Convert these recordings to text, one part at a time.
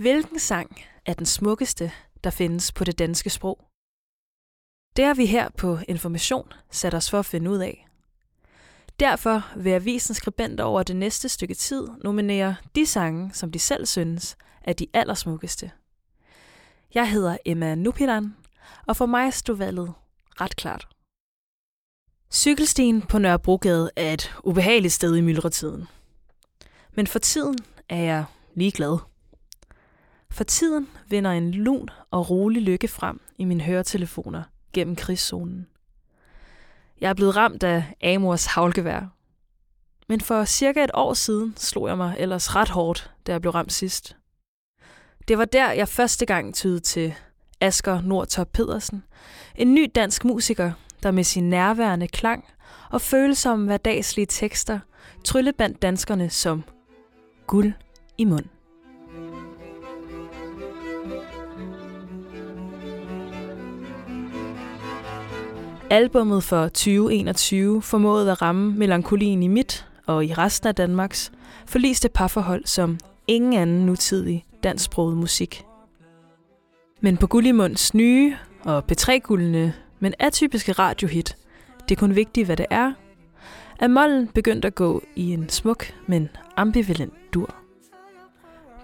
Hvilken sang er den smukkeste, der findes på det danske sprog? Det har vi her på Information sat os for at finde ud af. Derfor vil avisens skribenter over det næste stykke tid nominere de sange, som de selv synes er de allersmukkeste. Jeg hedder Emma Nupilan, og for mig stod valget ret klart. Cykelstien på Nørrebrogade er et ubehageligt sted i myldretiden. Men for tiden er jeg ligeglad. For tiden vinder en lun og rolig lykke frem i mine høretelefoner gennem krigszonen. Jeg er blevet ramt af Amors havlgevær. Men for cirka et år siden slog jeg mig ellers ret hårdt, da jeg blev ramt sidst. Det var der, jeg første gang tydede til Asger Nordtop Pedersen, en ny dansk musiker, der med sin nærværende klang og følsomme hverdagslige tekster tryllebandt danskerne som guld i mund. Albummet for 2021 formåede at ramme melankolien i mit og i resten af Danmarks forliste parforhold som ingen anden nutidig dansksproget musik. Men på Gullimunds nye og P3-guldene, men atypiske radiohit, det er kun vigtigt, hvad det er, er mollen begyndt at gå i en smuk, men ambivalent dur.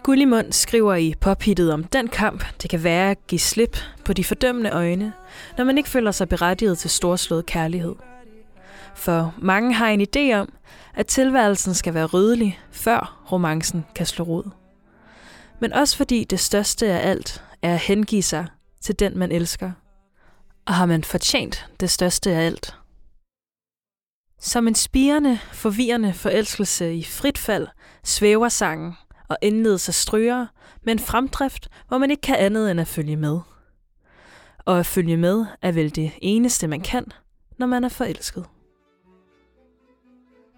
Gullimund skriver i pophittet om den kamp, det kan være at give slip på de fordømmende øjne, når man ikke føler sig berettiget til storslået kærlighed. For mange har en idé om, at tilværelsen skal være rødelig, før romancen kan slå rod. Men også fordi det største af alt er at hengive sig til den, man elsker. Og har man fortjent det største af alt. Som en spirende, forvirrende forelskelse i frit fald svæver sangen og indledes af stryger med en fremdrift, hvor man ikke kan andet end at følge med. Og at følge med er vel det eneste, man kan, når man er forelsket.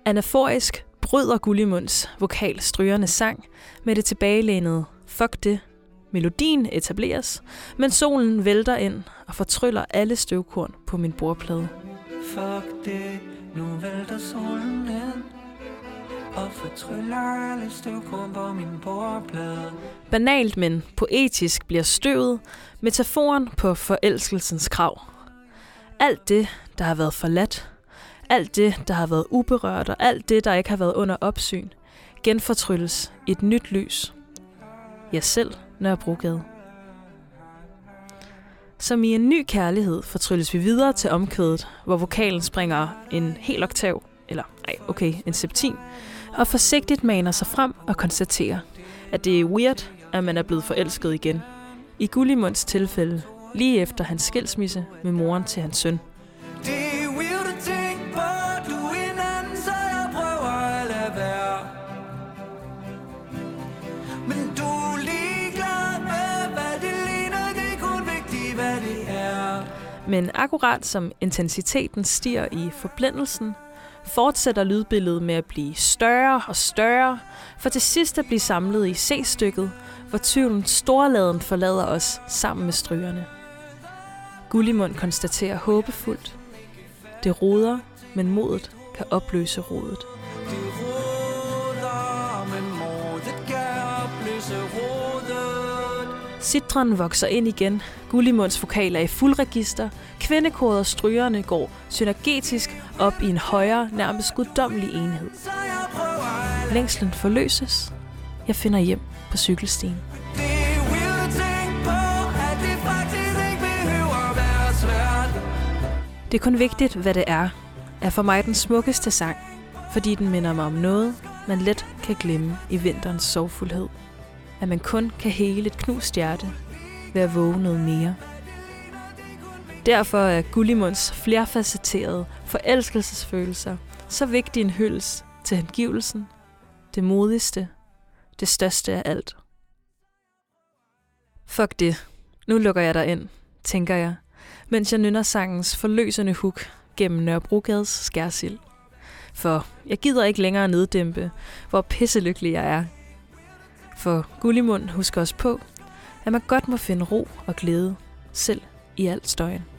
Anaforisk bryder Gullimunds vokal strygerne sang med det tilbagelænede Fuck det. Melodien etableres, men solen vælter ind og fortryller alle støvkorn på min bordplade. Fuck det, nu vælter solen ind og fortryller alle støvkorn på min bordplade. Banalt, men poetisk bliver støvet metaforen på forelskelsens krav. Alt det, der har været forladt, alt det, der har været uberørt, og alt det, der ikke har været under opsyn, genfortrylles i et nyt lys. Jeg selv, Nørrebrogade. Som i en ny kærlighed fortrylles vi videre til omkvædet, hvor vokalen springer en hel oktav, eller nej, okay, en septim, og forsigtigt maner sig frem og konstaterer, at det er weird, at man er blevet forelsket igen. I Gullimunds tilfælde, lige efter hans skilsmisse med moren til hans søn. Men akkurat som intensiteten stiger i forblændelsen, fortsætter lydbilledet med at blive større og større, for til sidst at blive samlet i C-stykket, hvor tvivlen storladen forlader os sammen med strygerne. Gullimund konstaterer håbefuldt. Det roder, men modet kan opløse rodet. Citron vokser ind igen, Gullimunds vokal er i fuld register, kvindekoret og strygerne går synergetisk op i en højere, nærmest guddommelig enhed. Længslen forløses. Jeg finder hjem på cykelstien. Det er kun vigtigt, hvad det er, er for mig den smukkeste sang, fordi den minder mig om noget, man let kan glemme i vinterens sorgfuldhed at man kun kan hele et knust hjerte ved at våge noget mere. Derfor er Gullimunds flerfacetterede forelskelsesfølelser så vigtig en hyldes til hengivelsen, det modigste, det største af alt. Fuck det. Nu lukker jeg dig ind, tænker jeg, mens jeg nynner sangens forløsende hook gennem Nørrebrogades skærsild. For jeg gider ikke længere neddæmpe, hvor pisselykkelig jeg er for Gullimund husker os på, at man godt må finde ro og glæde, selv i alt støjen.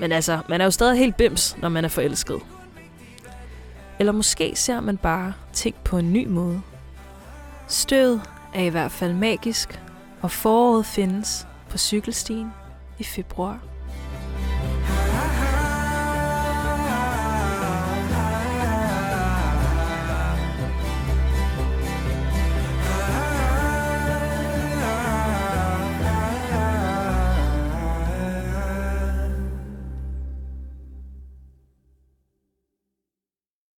Men altså, man er jo stadig helt bims, når man er forelsket. Eller måske ser man bare ting på en ny måde. Støvet er i hvert fald magisk, og foråret findes på cykelstien i februar.